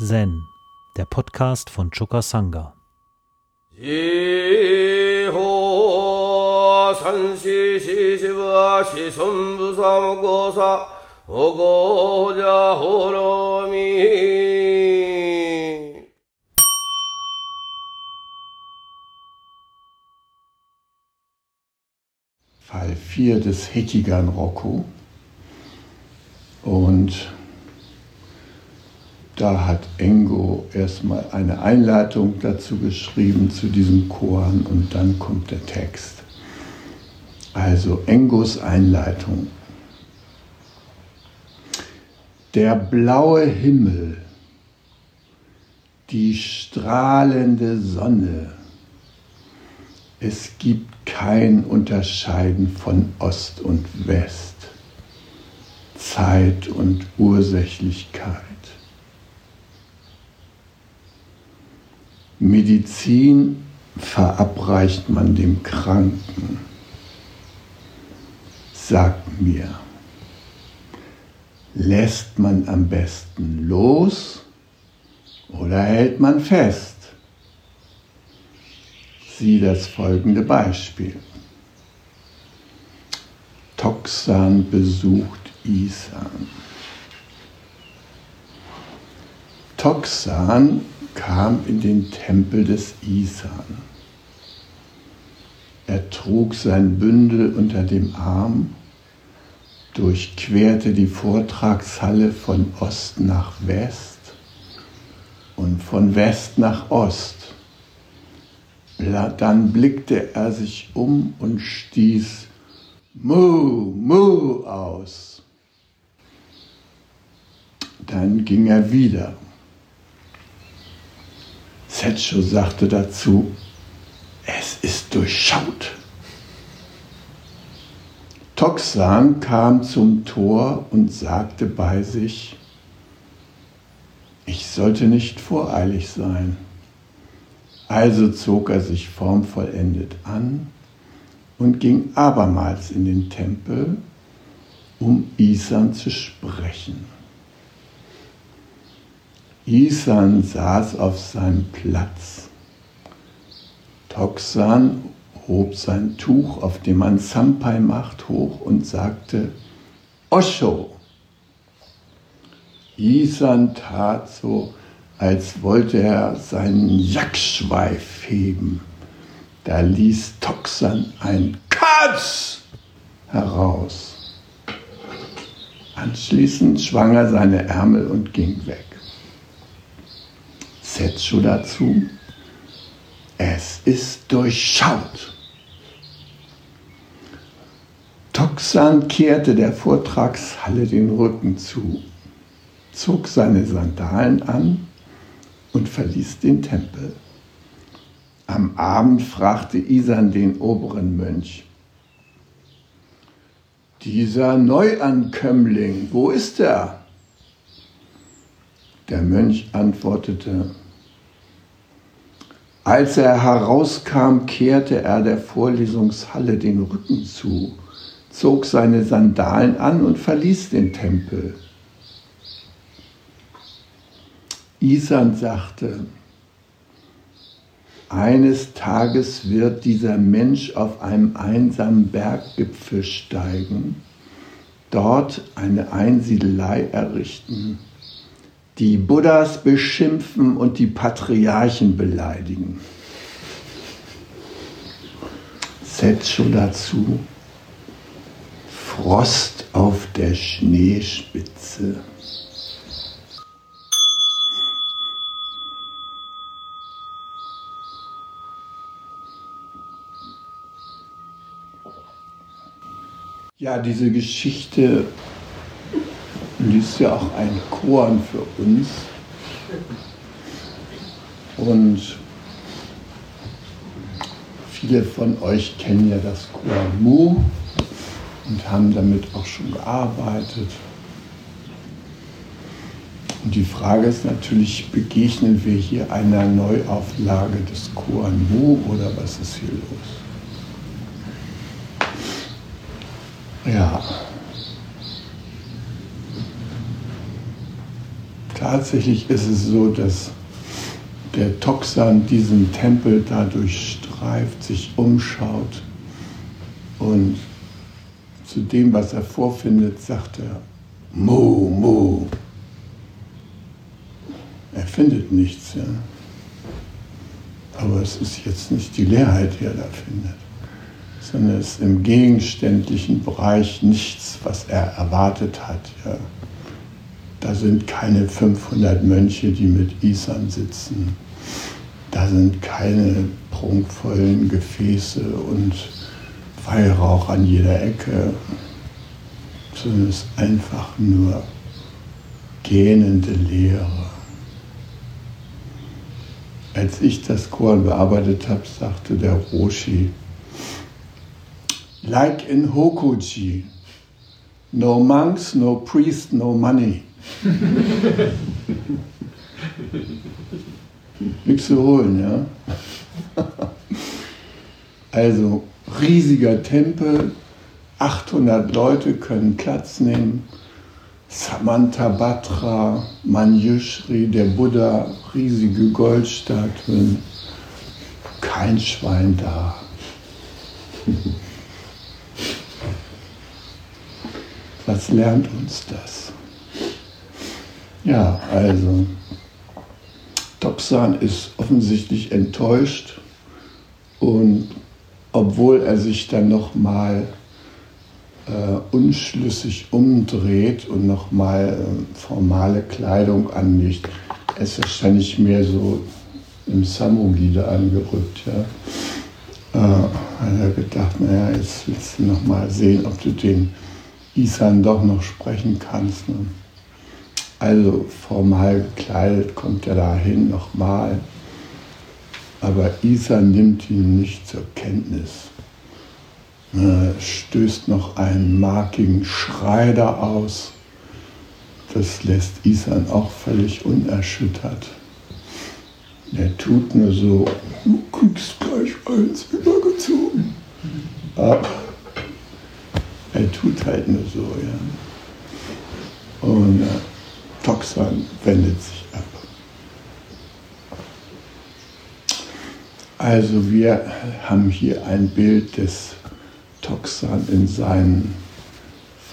Zen, der Podcast von Choka Sangha. Fall 4 des Hekigan Roku. Und da hat Engo erstmal eine Einleitung dazu geschrieben zu diesem Koran und dann kommt der Text. Also Engos Einleitung. Der blaue Himmel, die strahlende Sonne, es gibt kein Unterscheiden von Ost und West, Zeit und Ursächlichkeit. Medizin verabreicht man dem Kranken. Sag mir, lässt man am besten los oder hält man fest? Sieh das folgende Beispiel. Toxan besucht Isan. Toxan kam in den Tempel des Isan. Er trug sein Bündel unter dem Arm, durchquerte die Vortragshalle von Ost nach West und von West nach Ost. Dann blickte er sich um und stieß Mu, Mu aus. Dann ging er wieder Setscho sagte dazu, es ist durchschaut. Toxan kam zum Tor und sagte bei sich, ich sollte nicht voreilig sein. Also zog er sich formvollendet an und ging abermals in den Tempel, um Isan zu sprechen. Isan saß auf seinem Platz. Toxan hob sein Tuch, auf dem man Sampai macht, hoch und sagte, Osho. Isan tat so, als wollte er seinen Jackschweif heben. Da ließ Toxan ein Katz heraus. Anschließend schwang er seine Ärmel und ging weg. Setsu dazu. Es ist durchschaut. Toxan kehrte der Vortragshalle den Rücken zu, zog seine Sandalen an und verließ den Tempel. Am Abend fragte Isan den oberen Mönch, dieser Neuankömmling, wo ist er? Der Mönch antwortete, als er herauskam, kehrte er der Vorlesungshalle den Rücken zu, zog seine Sandalen an und verließ den Tempel. Isan sagte, eines Tages wird dieser Mensch auf einem einsamen Berggipfel steigen, dort eine Einsiedelei errichten die Buddhas beschimpfen und die Patriarchen beleidigen. Setscho dazu, Frost auf der Schneespitze. Ja, diese Geschichte ist ja auch ein Korn für uns. Und viele von euch kennen ja das Korn Mu und haben damit auch schon gearbeitet. Und die Frage ist natürlich, begegnen wir hier einer Neuauflage des Koan Mu oder was ist hier los? Ja. Tatsächlich ist es so, dass der Toxan diesen Tempel dadurch streift, sich umschaut und zu dem, was er vorfindet, sagt er, Mu, Mu. Er findet nichts, ja. Aber es ist jetzt nicht die Leerheit, die er da findet, sondern es ist im gegenständlichen Bereich nichts, was er erwartet hat. Ja. Da sind keine 500 Mönche, die mit Isan sitzen. Da sind keine prunkvollen Gefäße und Weihrauch an jeder Ecke, sondern es ist einfach nur gähnende Leere. Als ich das Chor bearbeitet habe, sagte der Roshi, like in Hokuji, no monks, no priest, no money. Nichts zu holen, ja. Also riesiger Tempel, 800 Leute können Platz nehmen. Samantabhadra, Manjushri, der Buddha, riesige Goldstatuen, kein Schwein da. Was lernt uns das? Ja, also Toxan ist offensichtlich enttäuscht und obwohl er sich dann nochmal äh, unschlüssig umdreht und nochmal äh, formale Kleidung anlegt, er ist wahrscheinlich mehr so im Samugi da angerückt. Ja. Äh, hat er gedacht, naja, jetzt willst du nochmal sehen, ob du den Isan doch noch sprechen kannst. Ne? Also formal gekleidet kommt er dahin nochmal. Aber Isa nimmt ihn nicht zur Kenntnis. Er stößt noch einen markigen Schrei da aus. Das lässt Isan auch völlig unerschüttert. Er tut nur so, du kriegst gleich eins übergezogen. Aber er tut halt nur so, ja. Und Toxan wendet sich ab. Also wir haben hier ein Bild des Toxan in seinen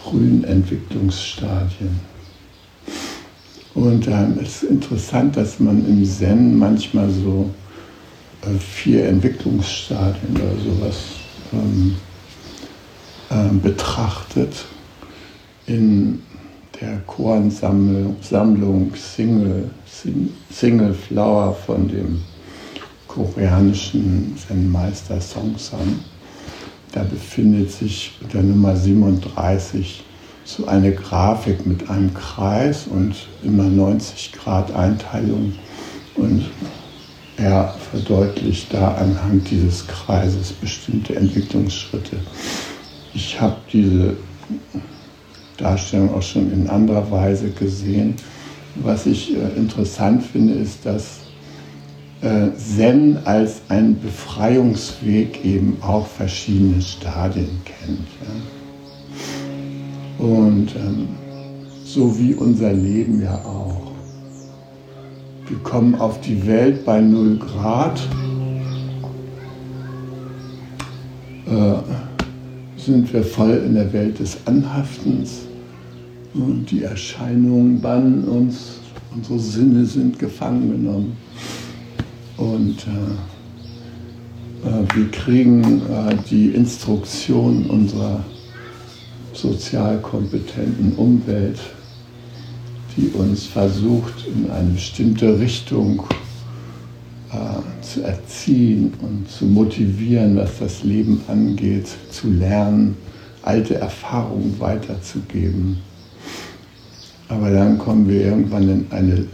frühen Entwicklungsstadien. Und ähm, es ist interessant, dass man im Zen manchmal so äh, vier Entwicklungsstadien oder sowas ähm, äh, betrachtet. In der Koansammlung Sammlung Single, Single Flower von dem koreanischen Zen-Meister Songsan. Da befindet sich der Nummer 37 so eine Grafik mit einem Kreis und immer 90 Grad Einteilung. Und er verdeutlicht da anhand dieses Kreises bestimmte Entwicklungsschritte. Ich habe diese Darstellung auch schon in anderer Weise gesehen. Was ich äh, interessant finde, ist, dass äh, Zen als ein Befreiungsweg eben auch verschiedene Stadien kennt. Ja? Und ähm, so wie unser Leben ja auch. Wir kommen auf die Welt bei 0 Grad, äh, sind wir voll in der Welt des Anhaftens und die Erscheinungen bannen uns, unsere Sinne sind gefangen genommen. Und äh, äh, wir kriegen äh, die Instruktion unserer sozial kompetenten Umwelt, die uns versucht, in eine bestimmte Richtung äh, zu erziehen und zu motivieren, was das Leben angeht, zu lernen, alte Erfahrungen weiterzugeben. Aber dann kommen wir irgendwann in eine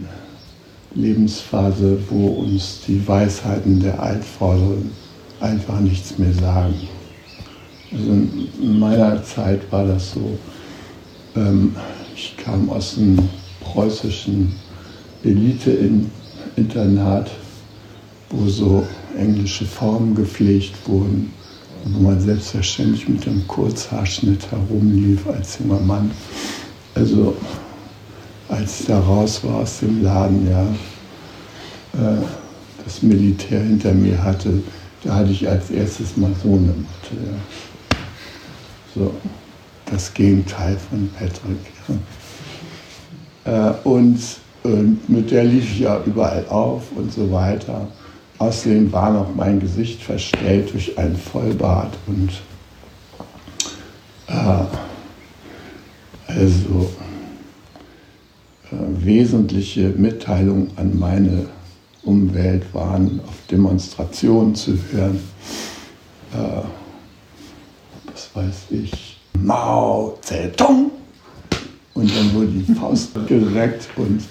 Lebensphase, wo uns die Weisheiten der Altvorderen einfach nichts mehr sagen. Also in meiner Zeit war das so. Ähm, ich kam aus einem preußischen Elite-Internat, wo so englische Formen gepflegt wurden, wo man selbstverständlich mit einem Kurzhaarschnitt herumlief als junger Mann. Also als ich da raus war aus dem Laden, ja, äh, das Militär hinter mir hatte, da hatte ich als erstes mal so eine Matte. Ja. So, das Gegenteil von Patrick. Ja. Äh, und, und mit der lief ich ja überall auf und so weiter. Außerdem war noch mein Gesicht verstellt durch einen Vollbart und äh, also äh, wesentliche Mitteilungen an meine Umwelt waren auf Demonstrationen zu hören. Äh, was weiß ich, Mao Zedong. Und dann wurde die Faust gereckt und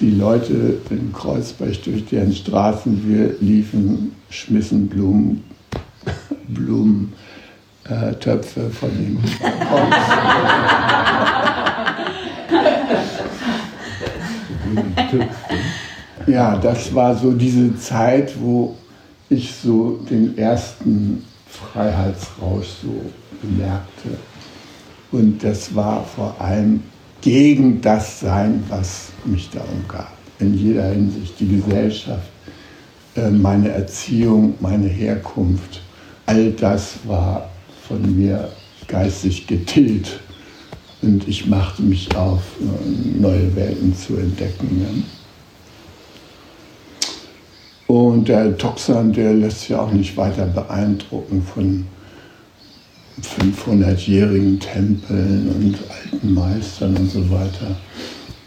die Leute in Kreuzberg durch deren Straßen wir liefen, schmissen Blumen, Blumentöpfe äh, von dem Kreuz. Ja, das war so diese Zeit, wo ich so den ersten Freiheitsrausch so bemerkte. Und das war vor allem gegen das Sein, was mich da umgab. In jeder Hinsicht die Gesellschaft, äh, meine Erziehung, meine Herkunft, all das war von mir geistig getilgt. Und ich machte mich auf, äh, neue Welten zu entdecken. Und der Toxan, der lässt sich auch nicht weiter beeindrucken von 500-jährigen Tempeln und alten Meistern und so weiter.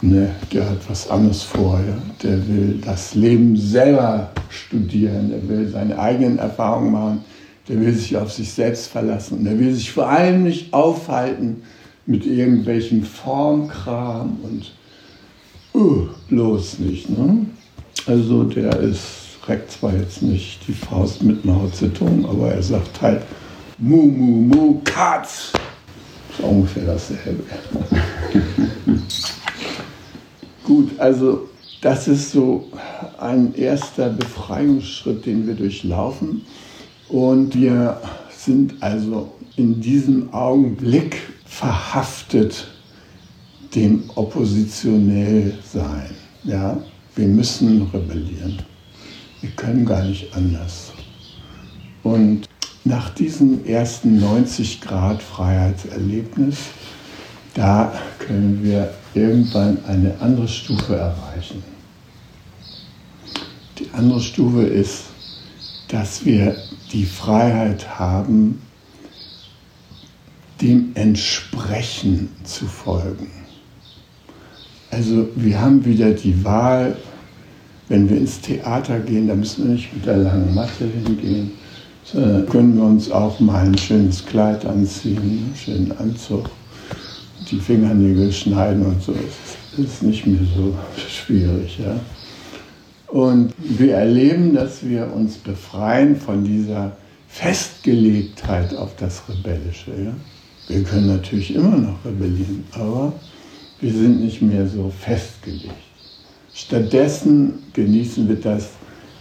Ne, der hat was anderes vor. Ja? Der will das Leben selber studieren, der will seine eigenen Erfahrungen machen, der will sich auf sich selbst verlassen und der will sich vor allem nicht aufhalten mit irgendwelchem Formkram und uh, bloß nicht. Ne? Also der ist reckt zwar jetzt nicht die Faust mit Mao Zedong, aber er sagt halt Mu, Mu, Mu, Katz. Ist ungefähr dasselbe. Gut, also das ist so ein erster Befreiungsschritt, den wir durchlaufen. Und wir sind also in diesem Augenblick verhaftet dem oppositionell sein. Ja? Wir müssen rebellieren. Wir können gar nicht anders. Und nach diesem ersten 90 Grad Freiheitserlebnis, da können wir irgendwann eine andere Stufe erreichen. Die andere Stufe ist, dass wir die Freiheit haben, dem Entsprechen zu folgen. Also wir haben wieder die Wahl, wenn wir ins Theater gehen, da müssen wir nicht mit der langen Matte hingehen, sondern können wir uns auch mal ein schönes Kleid anziehen, einen schönen Anzug, die Fingernägel schneiden und so. Das ist nicht mehr so schwierig. Ja? Und wir erleben, dass wir uns befreien von dieser Festgelegtheit auf das Rebellische. Ja? Wir können natürlich immer noch rebellieren, aber wir sind nicht mehr so festgelegt. Stattdessen genießen wir das,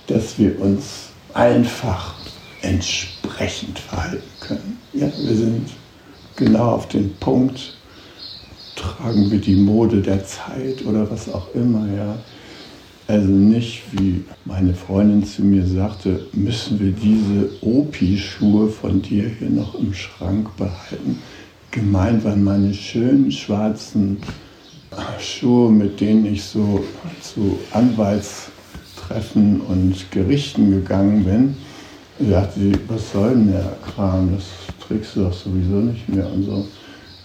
dass wir uns einfach entsprechend verhalten können. Ja, wir sind genau auf den Punkt, tragen wir die Mode der Zeit oder was auch immer, ja. Also nicht, wie meine Freundin zu mir sagte, müssen wir diese Opi-Schuhe von dir hier noch im Schrank behalten. Gemeint waren meine schönen schwarzen Schuhe, mit denen ich so zu Anwaltstreffen und Gerichten gegangen bin. Da sagte sie, was soll denn der Kram, das trägst du doch sowieso nicht mehr und so.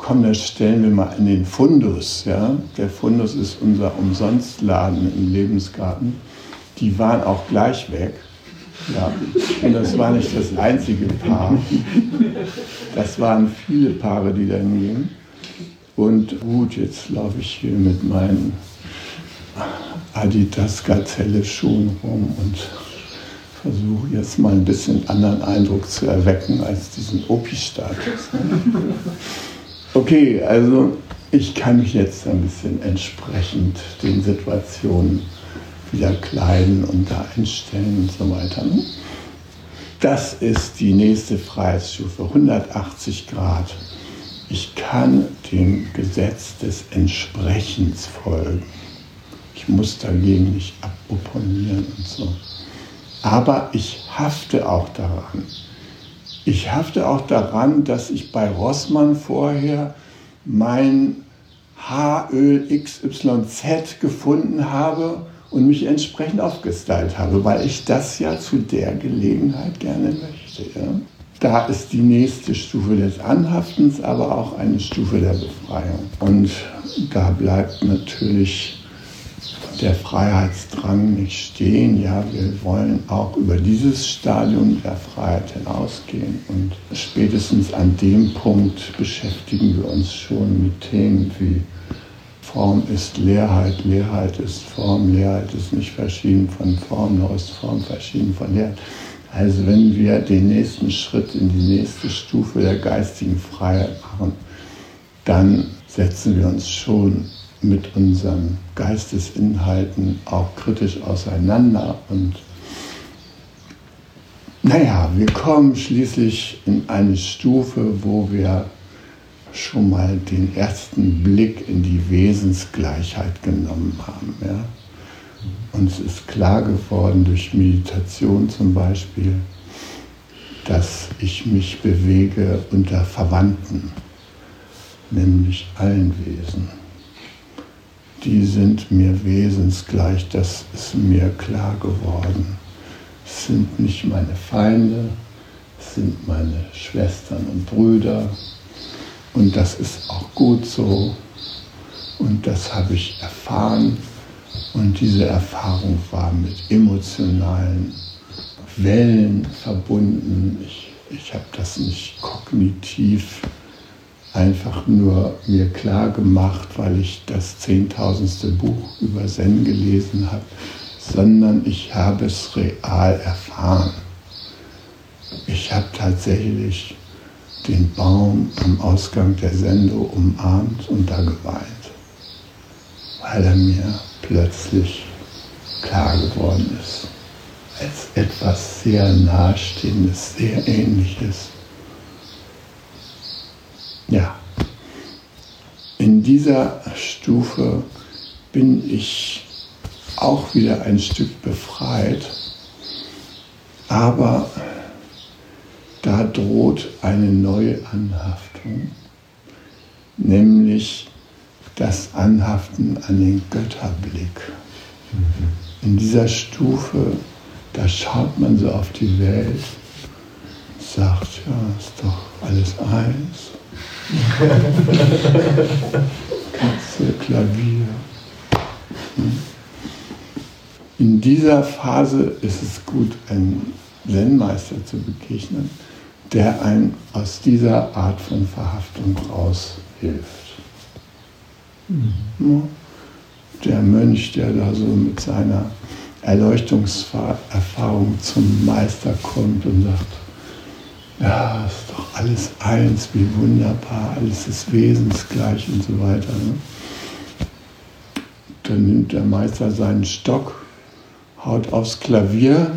Komm, das stellen wir mal in den Fundus. Ja? Der Fundus ist unser Umsonstladen im Lebensgarten. Die waren auch gleich weg. Ja. Und das war nicht das einzige Paar. Das waren viele Paare, die dann gingen. Und gut, jetzt laufe ich hier mit meinen Adidas Gazelle Schuhen rum und versuche jetzt mal ein bisschen anderen Eindruck zu erwecken als diesen Opi-Status. Okay, also ich kann mich jetzt ein bisschen entsprechend den Situationen wieder kleiden und da einstellen und so weiter. Das ist die nächste Freiheitsstufe, 180 Grad ich kann dem Gesetz des Entsprechens folgen. Ich muss dagegen nicht abopponieren und so. Aber ich hafte auch daran. Ich hafte auch daran, dass ich bei Rossmann vorher mein Haaröl XYZ gefunden habe und mich entsprechend aufgestylt habe, weil ich das ja zu der Gelegenheit gerne möchte. Ja. Da ist die nächste Stufe des Anhaftens, aber auch eine Stufe der Befreiung. Und da bleibt natürlich der Freiheitsdrang nicht stehen. Ja, wir wollen auch über dieses Stadium der Freiheit hinausgehen. Und spätestens an dem Punkt beschäftigen wir uns schon mit Themen wie Form ist Leerheit, Leerheit ist Form, Leerheit ist nicht verschieden von Form, noch ist Form verschieden von Leerheit. Also wenn wir den nächsten Schritt in die nächste Stufe der geistigen Freiheit machen, dann setzen wir uns schon mit unseren Geistesinhalten auch kritisch auseinander. Und naja, wir kommen schließlich in eine Stufe, wo wir schon mal den ersten Blick in die Wesensgleichheit genommen haben. Ja? Uns ist klar geworden durch Meditation zum Beispiel, dass ich mich bewege unter Verwandten, nämlich allen Wesen die sind mir wesensgleich, das ist mir klar geworden. Es sind nicht meine Feinde, es sind meine Schwestern und Brüder und das ist auch gut so und das habe ich erfahren und diese Erfahrung war mit emotionalen Wellen verbunden. Ich, ich habe das nicht kognitiv einfach nur mir klar gemacht, weil ich das zehntausendste Buch über Zen gelesen habe, sondern ich habe es real erfahren. Ich habe tatsächlich den Baum am Ausgang der Sendo umarmt und da geweint, weil er mir plötzlich klar geworden ist, als etwas sehr Nahestehendes, sehr Ähnliches ja, in dieser Stufe bin ich auch wieder ein Stück befreit, aber da droht eine neue Anhaftung, nämlich das Anhaften an den Götterblick. In dieser Stufe, da schaut man so auf die Welt, sagt, ja, ist doch alles eins. Katze, Klavier. In dieser Phase ist es gut, einen Zen-Meister zu begegnen, der einen aus dieser Art von Verhaftung raushilft. Mhm. Der Mönch, der da so mit seiner Erleuchtungserfahrung zum Meister kommt und sagt, ja, ist doch alles eins, wie wunderbar, alles ist wesensgleich und so weiter. Ne? Dann nimmt der Meister seinen Stock, haut aufs Klavier,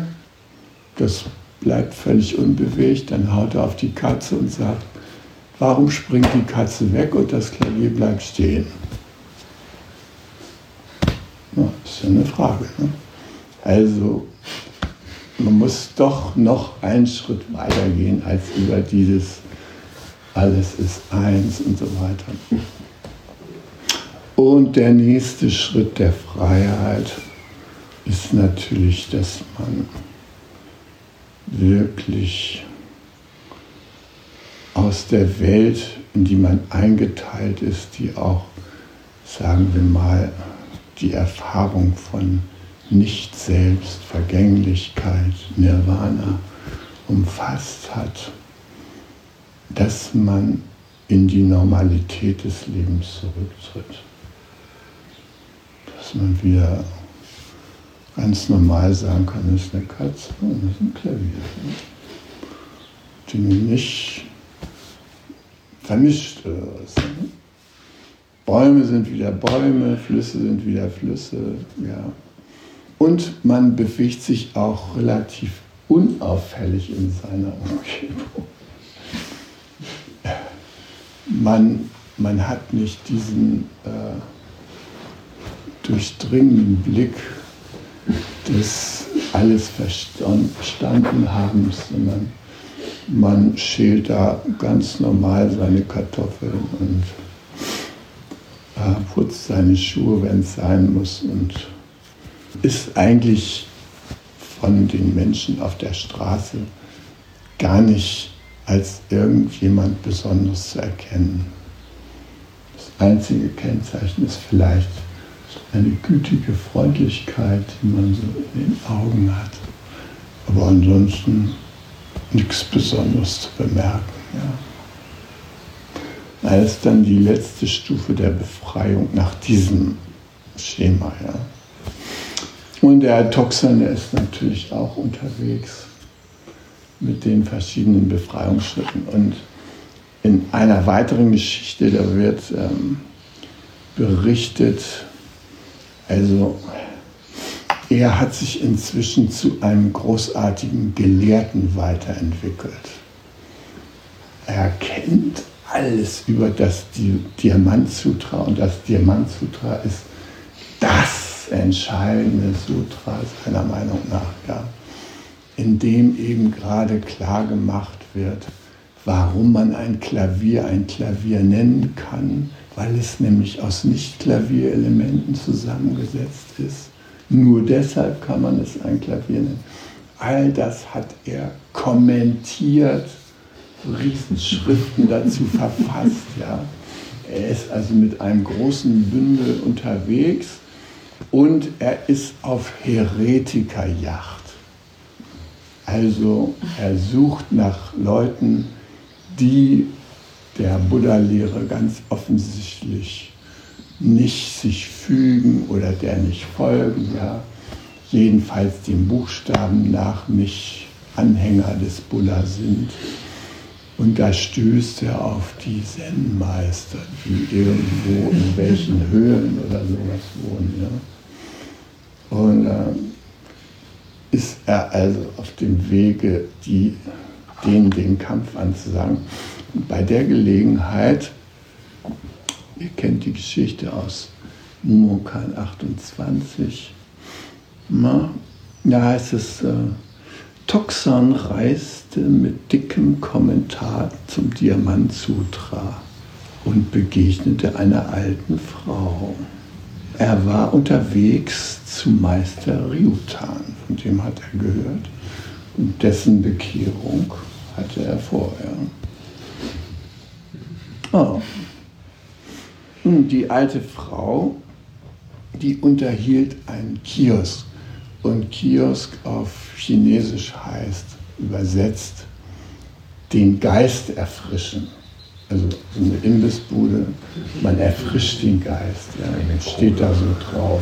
das bleibt völlig unbewegt, dann haut er auf die Katze und sagt, warum springt die Katze weg und das Klavier bleibt stehen? Ja, ist ja eine Frage. Ne? Also man muss doch noch einen Schritt weiter gehen als über dieses alles ist eins und so weiter. Und der nächste Schritt der Freiheit ist natürlich, dass man wirklich aus der Welt, in die man eingeteilt ist, die auch, sagen wir mal, die Erfahrung von nicht-Selbst, Vergänglichkeit, Nirvana umfasst hat, dass man in die Normalität des Lebens zurücktritt. Dass man wieder ganz normal sagen kann, das ist eine Katze und das ist ein Klavier. Dinge nicht vermischt oder was. Bäume sind wieder Bäume, Flüsse sind wieder Flüsse, ja. Und man bewegt sich auch relativ unauffällig in seiner Umgebung. man, man hat nicht diesen äh, durchdringenden Blick des alles verstanden haben, sondern man schält da ganz normal seine Kartoffeln und äh, putzt seine Schuhe, wenn es sein muss und ist eigentlich von den Menschen auf der Straße gar nicht als irgendjemand besonders zu erkennen. Das einzige Kennzeichen ist vielleicht eine gütige Freundlichkeit, die man so in den Augen hat. Aber ansonsten nichts Besonderes zu bemerken. Ja. Das ist dann die letzte Stufe der Befreiung nach diesem Schema. Ja. Und der Toxan, der ist natürlich auch unterwegs mit den verschiedenen Befreiungsschritten. Und in einer weiteren Geschichte, da wird ähm, berichtet, also er hat sich inzwischen zu einem großartigen Gelehrten weiterentwickelt. Er kennt alles über das Diamantsutra und das Diamantsutra ist das entscheidende Sutra seiner Meinung nach, ja, in dem eben gerade klar gemacht wird, warum man ein Klavier ein Klavier nennen kann, weil es nämlich aus Nicht-Klavierelementen zusammengesetzt ist. Nur deshalb kann man es ein Klavier nennen. All das hat er kommentiert, Riesenschriften dazu verfasst. Ja. Er ist also mit einem großen Bündel unterwegs und er ist auf Heretikerjacht. Also er sucht nach Leuten, die der Buddha-Lehre ganz offensichtlich nicht sich fügen oder der nicht folgen, ja, jedenfalls dem Buchstaben nach nicht Anhänger des Buddha sind. Und da stößt er auf die Zen-Meister, die irgendwo in welchen Höhlen oder sowas wohnen. Ja. Und äh, ist er also auf dem Wege, die, denen den Kampf anzusagen. Und bei der Gelegenheit, ihr kennt die Geschichte aus Mumokan 28, na, da heißt es, äh, Toxan reiste mit dickem Kommentar zum Diamantsutra und begegnete einer alten Frau. Er war unterwegs zu Meister Ryutan, von dem hat er gehört, und dessen Bekehrung hatte er vorher. Oh. Die alte Frau, die unterhielt einen Kiosk und Kiosk auf Chinesisch heißt, übersetzt, den Geist erfrischen. Also so eine Imbissbude, man erfrischt den Geist. Ja, steht da so drauf.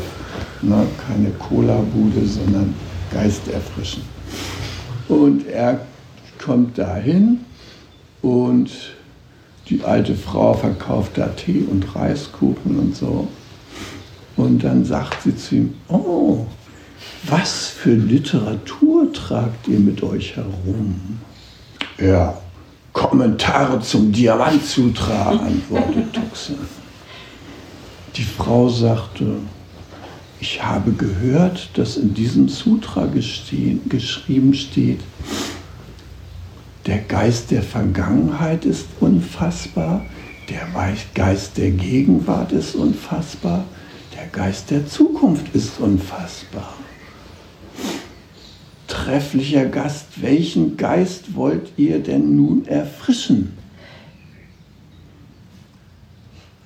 Na, keine Cola-Bude, sondern Geist erfrischen. Und er kommt dahin und die alte Frau verkauft da Tee und Reiskuchen und so. Und dann sagt sie zu ihm, oh, was für Literatur tragt ihr mit euch herum? Ja, Kommentare zum Diamantsutra, antwortet Tuxen. Die Frau sagte, ich habe gehört, dass in diesem Sutra geschrieben steht, der Geist der Vergangenheit ist unfassbar, der Geist der Gegenwart ist unfassbar, der Geist der Zukunft ist unfassbar trefflicher Gast, welchen Geist wollt ihr denn nun erfrischen?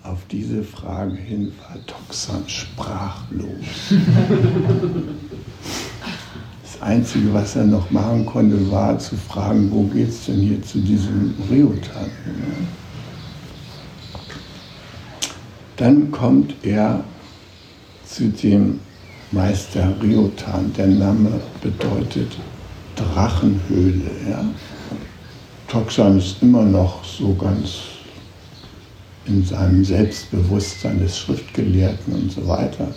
Auf diese Frage hin war Toxan sprachlos. Das Einzige, was er noch machen konnte, war zu fragen, wo geht es denn hier zu diesem Ryotan? Dann kommt er zu dem Meister Ryotan. Der Name bedeutet Drachenhöhle. Ja? Toxan ist immer noch so ganz in seinem Selbstbewusstsein des Schriftgelehrten und so weiter.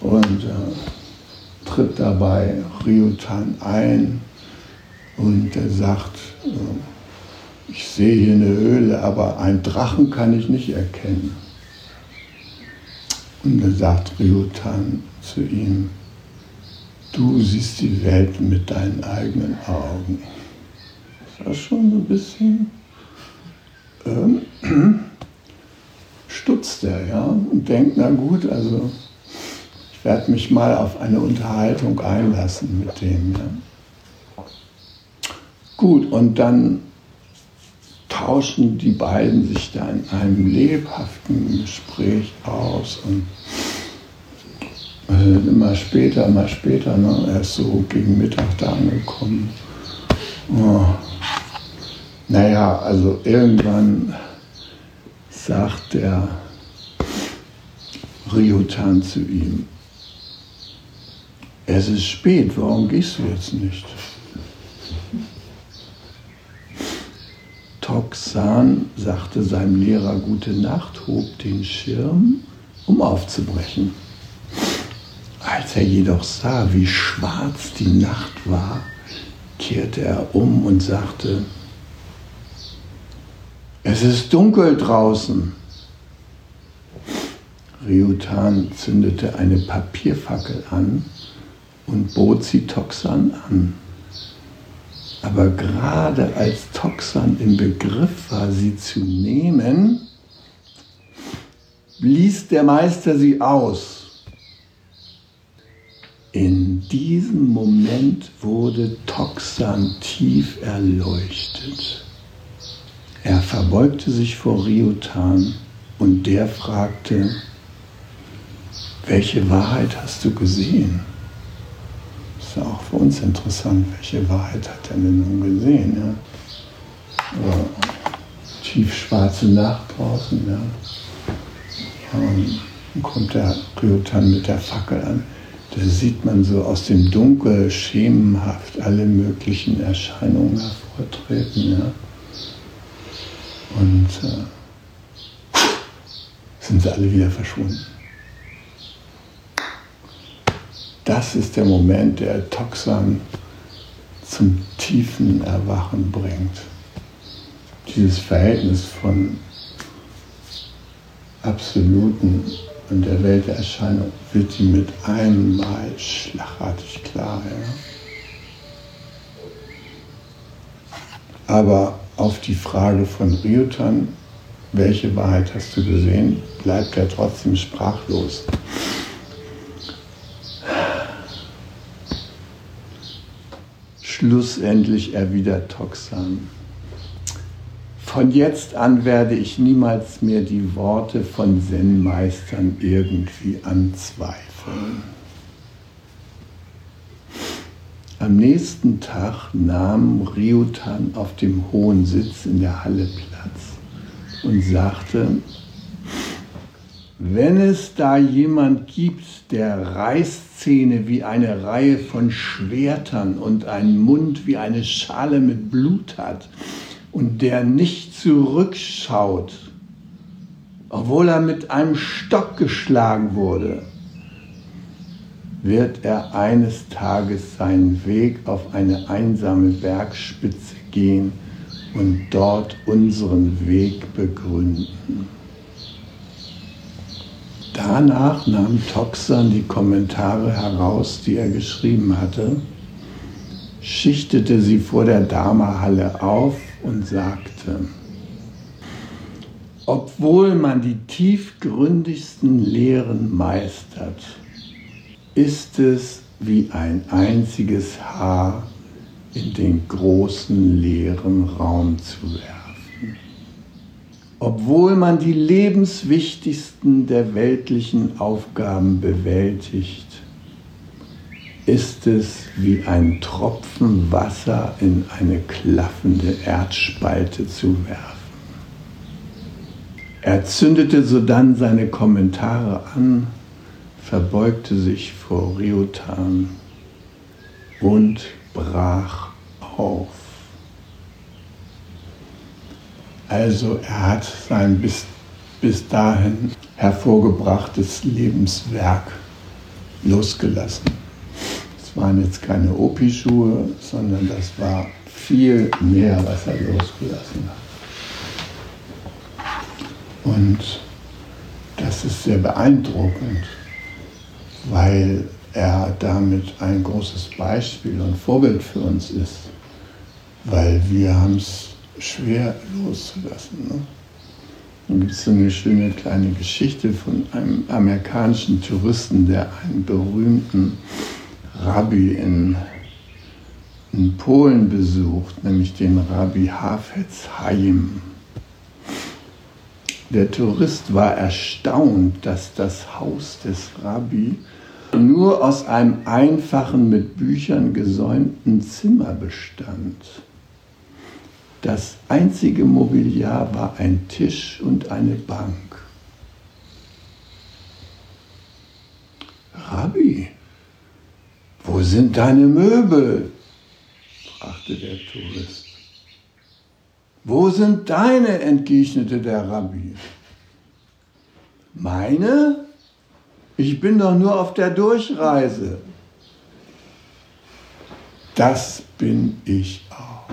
Und äh, tritt dabei Ryotan ein und er sagt, äh, ich sehe hier eine Höhle, aber einen Drachen kann ich nicht erkennen. Und dann sagt Ryutan zu ihm, du siehst die Welt mit deinen eigenen Augen. Das war schon so ein bisschen, ähm, stutzt er, ja, und denkt, na gut, also ich werde mich mal auf eine Unterhaltung einlassen mit dem. Ja. Gut, und dann tauschen die beiden sich da in einem lebhaften Gespräch aus und äh, immer später, immer später, ne? er ist so gegen Mittag da angekommen. Oh. Naja, also irgendwann sagt der Ryutan zu ihm, es ist spät, warum gehst du jetzt nicht? Toxan sagte seinem Lehrer Gute Nacht, hob den Schirm, um aufzubrechen. Als er jedoch sah, wie schwarz die Nacht war, kehrte er um und sagte, es ist dunkel draußen. Ryutan zündete eine Papierfackel an und bot sie Toxan an. Aber gerade als Toxan im Begriff war, sie zu nehmen, blies der Meister sie aus. In diesem Moment wurde Toxan tief erleuchtet. Er verbeugte sich vor Riotan und der fragte, welche Wahrheit hast du gesehen? ist ja auch für uns interessant, welche Wahrheit hat er denn nun gesehen? Ja? Also, tiefschwarze Nacht draußen, ja. Und dann kommt der Ryotan mit der Fackel an. Da sieht man so aus dem Dunkel schemenhaft alle möglichen Erscheinungen hervortreten. Ja. Und äh, sind sie alle wieder verschwunden. das ist der Moment, der Toxan zum tiefen Erwachen bringt. Dieses Verhältnis von absoluten und der Welterscheinung wird ihm mit einem Mal schlagartig klar. Ja? Aber auf die Frage von Ryutan, welche Wahrheit hast du gesehen, bleibt er trotzdem sprachlos. Schlussendlich erwidert Toxan. Von jetzt an werde ich niemals mehr die Worte von Zen-Meistern irgendwie anzweifeln. Am nächsten Tag nahm Ryutan auf dem hohen Sitz in der Halle Platz und sagte, wenn es da jemand gibt, der Reißzähne wie eine Reihe von Schwertern und einen Mund wie eine Schale mit Blut hat und der nicht zurückschaut, obwohl er mit einem Stock geschlagen wurde, wird er eines Tages seinen Weg auf eine einsame Bergspitze gehen und dort unseren Weg begründen. Danach nahm Toxan die Kommentare heraus, die er geschrieben hatte, schichtete sie vor der Dharma-Halle auf und sagte, obwohl man die tiefgründigsten Lehren meistert, ist es wie ein einziges Haar in den großen leeren Raum zu werfen. Obwohl man die lebenswichtigsten der weltlichen Aufgaben bewältigt, ist es wie ein Tropfen Wasser in eine klaffende Erdspalte zu werfen. Er zündete sodann seine Kommentare an, verbeugte sich vor Riotan und brach auf. Also er hat sein bis, bis dahin hervorgebrachtes Lebenswerk losgelassen. Es waren jetzt keine Opi-Schuhe, sondern das war viel mehr, was er losgelassen hat. Und das ist sehr beeindruckend, weil er damit ein großes Beispiel und Vorbild für uns ist, weil wir haben es schwer loszulassen. Ne? Dann gibt es so eine schöne kleine Geschichte von einem amerikanischen Touristen, der einen berühmten Rabbi in, in Polen besucht, nämlich den Rabbi Hafetz Haim. Der Tourist war erstaunt, dass das Haus des Rabbi nur aus einem einfachen, mit Büchern gesäumten Zimmer bestand. Das einzige Mobiliar war ein Tisch und eine Bank. Rabbi, wo sind deine Möbel? fragte der Tourist. Wo sind deine? entgegnete der Rabbi. Meine? Ich bin doch nur auf der Durchreise. Das bin ich auch.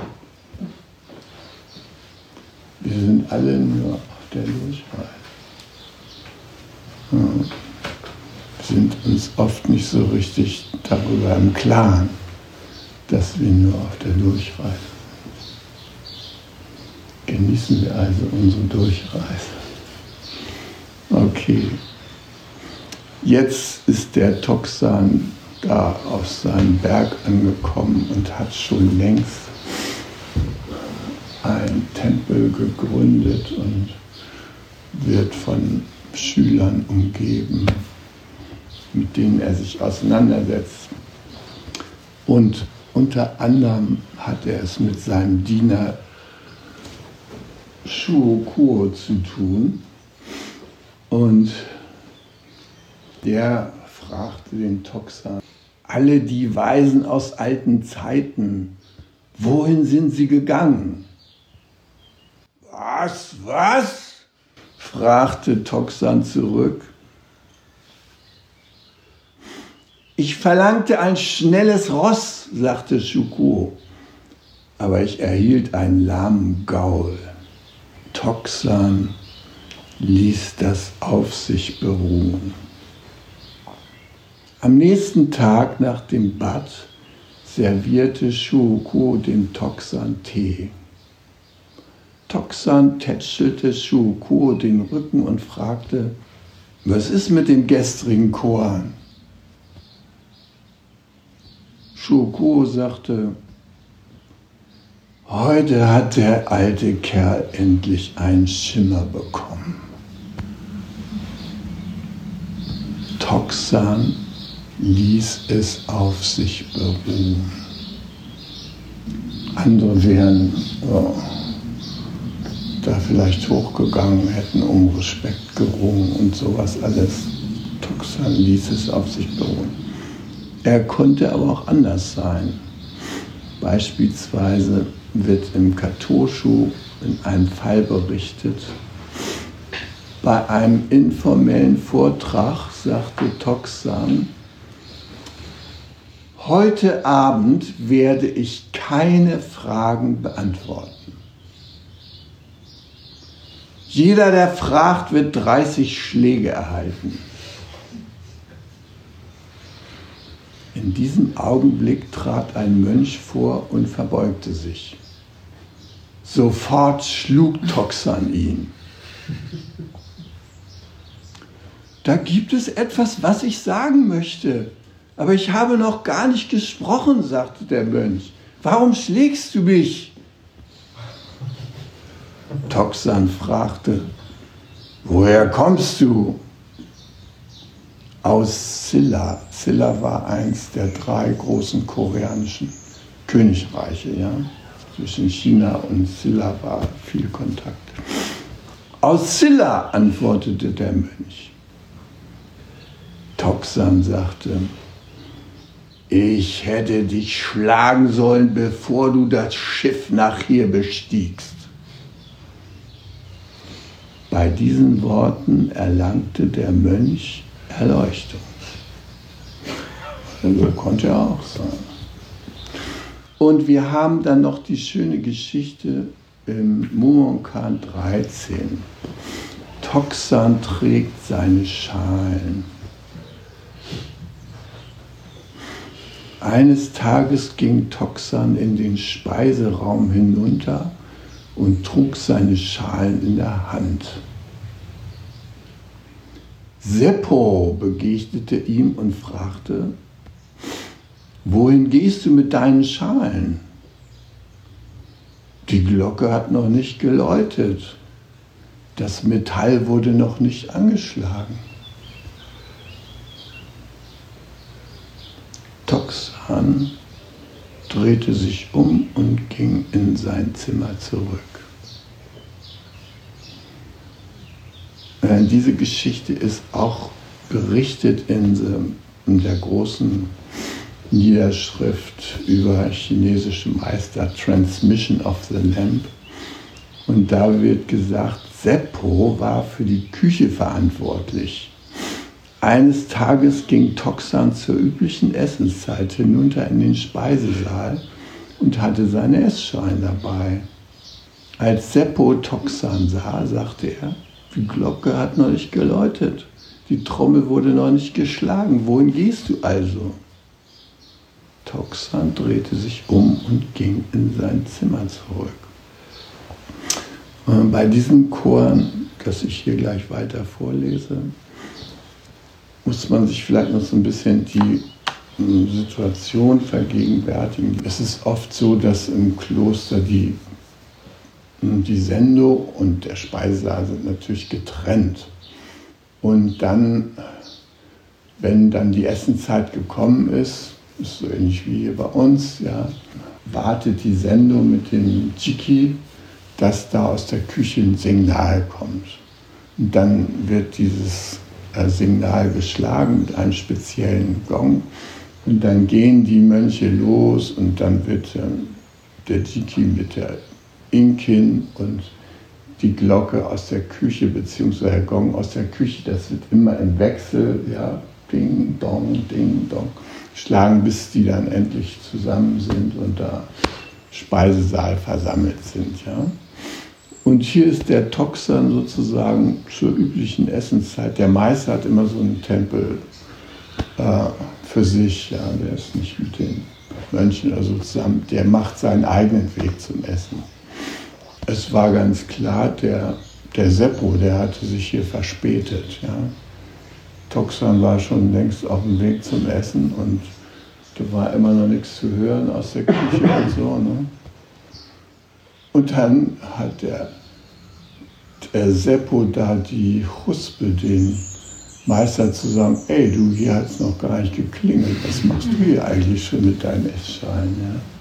Wir sind alle nur auf der Durchreise. Wir sind uns oft nicht so richtig darüber im Klaren, dass wir nur auf der Durchreise sind. Genießen wir also unsere Durchreise. Okay. Jetzt ist der Toxan da auf seinem Berg angekommen und hat schon längst ein Tempel gegründet und wird von Schülern umgeben, mit denen er sich auseinandersetzt. Und unter anderem hat er es mit seinem Diener Shuokuo zu tun. Und der fragte den Toxan, alle die Weisen aus alten Zeiten, wohin sind sie gegangen? Was, was? fragte Toxan zurück. Ich verlangte ein schnelles Ross, sagte Schuko, aber ich erhielt einen lahmen Gaul. Toxan ließ das auf sich beruhen. Am nächsten Tag nach dem Bad servierte Shuko dem Toxan Tee. Toxan tätschelte Shukuo den Rücken und fragte, was ist mit dem gestrigen Koan? Shukuo sagte, heute hat der alte Kerl endlich einen Schimmer bekommen. Toxan ließ es auf sich beruhen. Andere wären oh, da vielleicht hochgegangen, hätten um Respekt gerungen und sowas alles. Tuxan ließ es auf sich beruhen. Er konnte aber auch anders sein. Beispielsweise wird im Katoshu in einem Fall berichtet, bei einem informellen Vortrag sagte Toxan, heute Abend werde ich keine Fragen beantworten. Jeder, der fragt, wird 30 Schläge erhalten. In diesem Augenblick trat ein Mönch vor und verbeugte sich. Sofort schlug Toxan ihn. Da gibt es etwas, was ich sagen möchte, aber ich habe noch gar nicht gesprochen, sagte der Mönch. Warum schlägst du mich? Toxan fragte, woher kommst du? Aus Silla. Silla war eins der drei großen koreanischen Königreiche. Ja? Zwischen China und Silla war viel Kontakt. Aus Silla, antwortete der Mönch. Toxan sagte, ich hätte dich schlagen sollen, bevor du das Schiff nach hier bestiegst. Bei diesen Worten erlangte der Mönch Erleuchtung. Und so konnte er auch sein. Und wir haben dann noch die schöne Geschichte im Mumonkan 13. Toxan trägt seine Schalen. Eines Tages ging Toxan in den Speiseraum hinunter und trug seine Schalen in der Hand. Seppo begegnete ihm und fragte, wohin gehst du mit deinen Schalen? Die Glocke hat noch nicht geläutet. Das Metall wurde noch nicht angeschlagen. Toxan drehte sich um und ging in sein Zimmer zurück. Äh, diese Geschichte ist auch berichtet in, der großen Niederschrift über chinesische Meister Transmission of the Lamp. Und da wird gesagt, Seppo war für die Küche verantwortlich. Eines Tages ging Toxan zur üblichen Essenszeit hinunter in den Speisesaal und hatte seine Essschalen dabei. Als Seppo Toxan sah, sagte er, die Glocke hat noch nicht geläutet, die Trommel wurde noch nicht geschlagen, wohin gehst du also? Toxan drehte sich um und ging in sein Zimmer zurück. Und bei diesen Choren, das ich hier gleich weiter vorlese, muss man sich vielleicht noch so ein bisschen die hm, Situation vergegenwärtigen. Es ist oft so, dass im Kloster die, die Sendo und der Speisesaal sind natürlich getrennt. Und dann, wenn dann die Essenzeit gekommen ist, ist so ähnlich wie hier bei uns, ja, wartet die Sendung mit dem Chiki, dass da aus der Küche ein Signal kommt. Und dann wird dieses äh, Signal geschlagen mit einem speziellen Gong. Und dann gehen die Mönche los und dann wird ähm, der Chiki mit der Inkin und die Glocke aus der Küche, beziehungsweise der Gong aus der Küche, das wird immer im Wechsel, ja, ding, dong, ding, dong, schlagen, bis die dann endlich zusammen sind und da Speisesaal versammelt sind, ja. Und hier ist der Toxan sozusagen zur üblichen Essenszeit. Der Meister hat immer so einen Tempel äh, für sich, ja, der ist nicht mit den Mönchen oder so zusammen, der macht seinen eigenen Weg zum Essen. Es war ganz klar, der, der Seppo, der hatte sich hier verspätet. Ja. Toxan war schon längst auf dem Weg zum Essen und da war immer noch nichts zu hören aus der Küche und so. Ne? Und dann hat der, der Seppo da die Huspe den Meister zu sagen, ey du, hier hat es noch gar nicht geklingelt, was machst du hier eigentlich schon mit deinen Essschalen? Ja?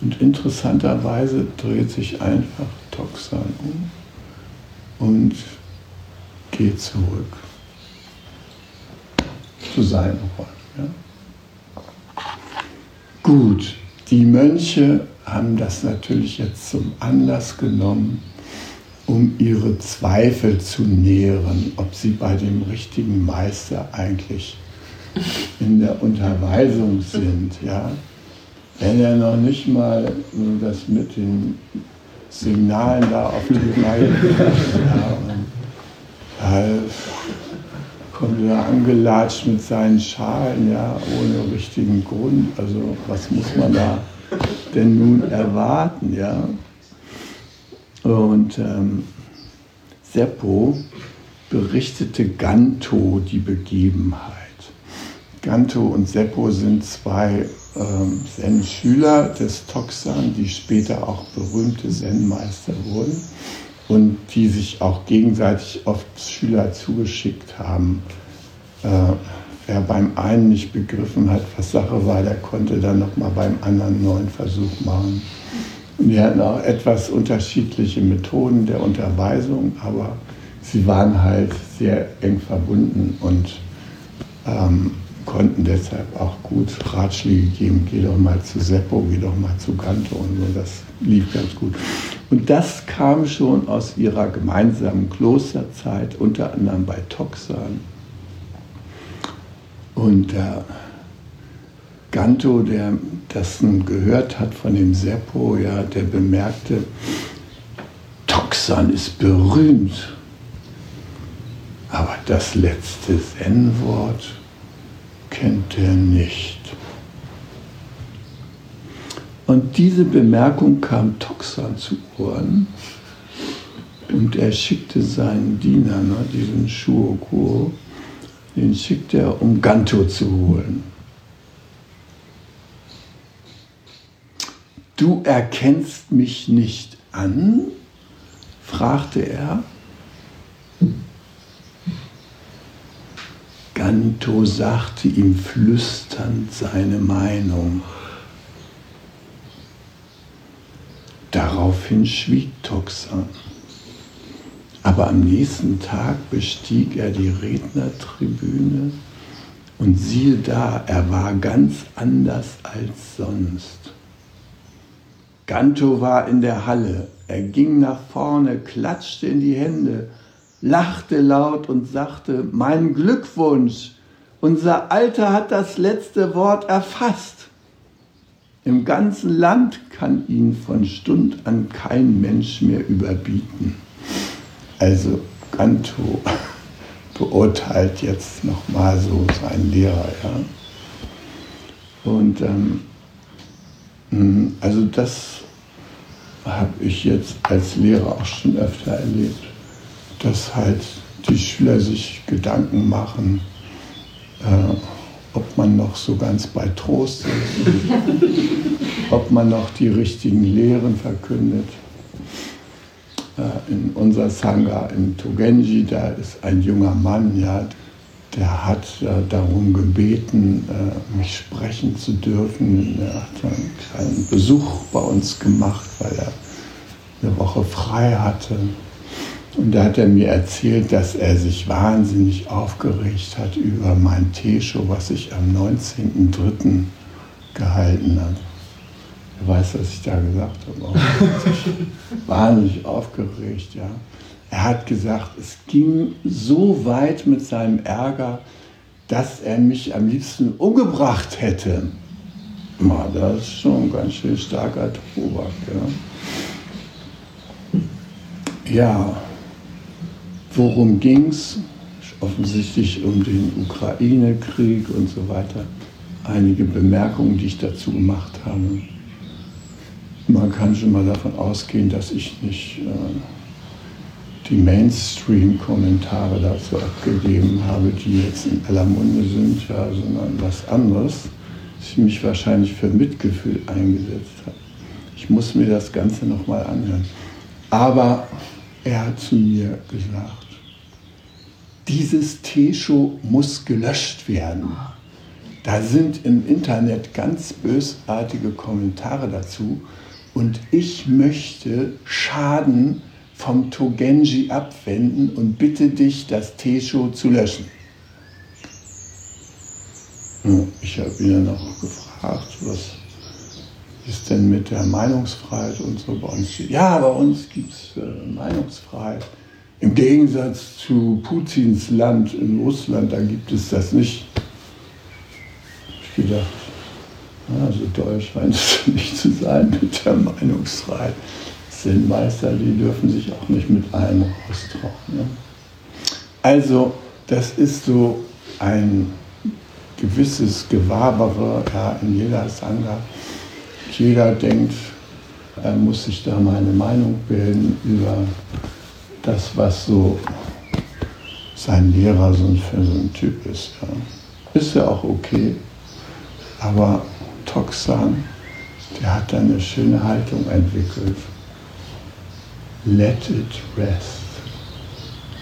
Und interessanterweise dreht sich einfach Toxan um und geht zurück zu seinen Räumen. Ja? Gut, die Mönche haben das natürlich jetzt zum Anlass genommen, um ihre Zweifel zu nähren, ob sie bei dem richtigen Meister eigentlich in der Unterweisung sind. Ja? Wenn er noch nicht mal das mit den Signalen da auf die Reihe ja, ja, kommt wieder angelatscht mit seinen Schalen, ja, ohne richtigen Grund. Also was muss man da denn nun erwarten, ja? Und ähm, Seppo berichtete Ganto die Begebenheit. Ganto und Seppo sind zwei Zen-Schüler des Toxan, die später auch berühmte Zen-Meister wurden und die sich auch gegenseitig oft Schüler zugeschickt haben. Äh, wer beim einen nicht begriffen hat, was Sache war, der konnte dann nochmal beim anderen einen neuen Versuch machen. Und die hatten auch etwas unterschiedliche Methoden der Unterweisung, aber sie waren halt sehr eng verbunden und ähm, konnten deshalb auch gut Ratschläge geben. Geh doch mal zu Seppo, geh doch mal zu Ganto und so. Das lief ganz gut. Und das kam schon aus ihrer gemeinsamen Klosterzeit, unter anderem bei Toxan. Und äh, Ganto, der das nun gehört hat von dem Seppo, ja, der bemerkte, Toxan ist berühmt. Aber das letzte Zen-Wort kennt er nicht. Und diese Bemerkung kam Toxan zu Ohren und er schickte seinen Diener, ne, diesen Shuokuo, den schickte er, um Ganto zu holen. Du erkennst mich nicht an? fragte er. Ganto sagte ihm flüsternd seine Meinung. Daraufhin schwieg Toxan. Aber am nächsten Tag bestieg er die Rednertribüne und siehe da, er war ganz anders als sonst. Ganto war in der Halle, er ging nach vorne, klatschte in die Hände, lachte laut und sagte, mein Glückwunsch, unser Alter hat das letzte Wort erfasst. Im ganzen Land kann ihn von Stund an kein Mensch mehr überbieten. Also Ganto beurteilt jetzt nochmal so seinen Lehrer. Ja? Und ähm, hm, also das habe ich jetzt als Lehrer auch schon öfter erlebt dass halt die Schüler sich Gedanken machen, äh, ob man noch so ganz bei Trost ist, ob man noch die richtigen Lehren verkündet. Äh, in unserer Sangha in Togenji, da ist ein junger Mann, ja, der hat äh, darum gebeten, äh, mich sprechen zu dürfen. Er hat einen kleinen Besuch bei uns gemacht, weil er eine Woche frei hatte. Und da hat er mir erzählt, dass er sich wahnsinnig aufgeregt hat über mein Teeshow, was ich am 19.03. gehalten habe. Er weiß, was ich da gesagt habe. Er hat sich wahnsinnig aufgeregt, ja. Er hat gesagt, es ging so weit mit seinem Ärger, dass er mich am liebsten umgebracht hätte. Na, das ist schon ein ganz schön starker Tobak. Ja. ja. Worum ging es? Offensichtlich um den Ukraine-Krieg und so weiter. Einige Bemerkungen, die ich dazu gemacht habe. Man kann schon mal davon ausgehen, dass ich nicht äh, die Mainstream-Kommentare dazu abgegeben habe, die jetzt in aller Munde sind, ja, sondern was anderes, dass ich mich wahrscheinlich für Mitgefühl eingesetzt habe. Ich muss mir das Ganze nochmal anhören. Aber er hat zu mir gesagt, dieses T-Show muss gelöscht werden. Da sind im Internet ganz bösartige Kommentare dazu und ich möchte Schaden vom Togenji abwenden und bitte dich, das T-Show zu löschen. Ich habe ihn noch gefragt, was ist denn mit der Meinungsfreiheit und so bei uns? Ja, bei uns gibt es äh, Meinungsfreiheit. Im Gegensatz zu Putins Land in Russland, da gibt es das nicht. Ich gedacht, also Deutsch scheint es nicht zu sein mit der Meinungsfreiheit. Das sind Meister, die dürfen sich auch nicht mit allem raustrauen. Ne? Also, das ist so ein gewisses Gewabere ja, in jeder Sangha. Jeder denkt, er muss sich da mal eine Meinung bilden über das, was so sein Lehrer so für so ein Typ ist. Ja. Ist ja auch okay, aber Toxan, der hat da eine schöne Haltung entwickelt. Let it rest.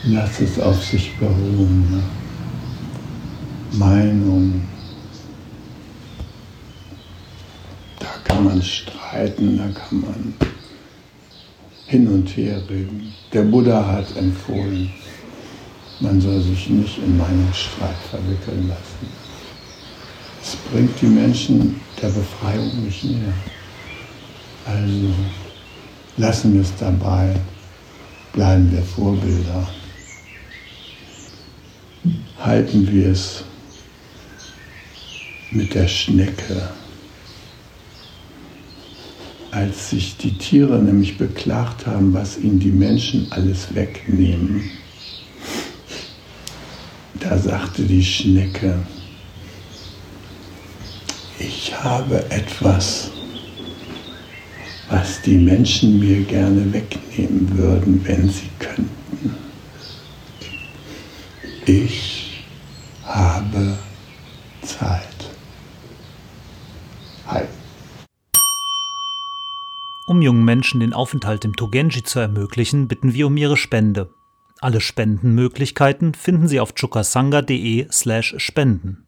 Lass es auf sich beruhen. Ne? Meinung. Da kann man streiten, da kann man hin und her reden. Der Buddha hat empfohlen, man soll sich nicht in Meinungsstreit verwickeln lassen. Es bringt die Menschen der Befreiung nicht näher. Also lassen wir es dabei, bleiben wir Vorbilder, halten wir es mit der Schnecke. Als sich die Tiere nämlich beklagt haben, was ihnen die Menschen alles wegnehmen, da sagte die Schnecke, ich habe etwas, was die Menschen mir gerne wegnehmen würden, wenn sie könnten. Ich habe Zeit. Hi. Um jungen Menschen den Aufenthalt im Togenji zu ermöglichen, bitten wir um ihre Spende. Alle Spendenmöglichkeiten finden Sie auf chukasanga.de slash spenden.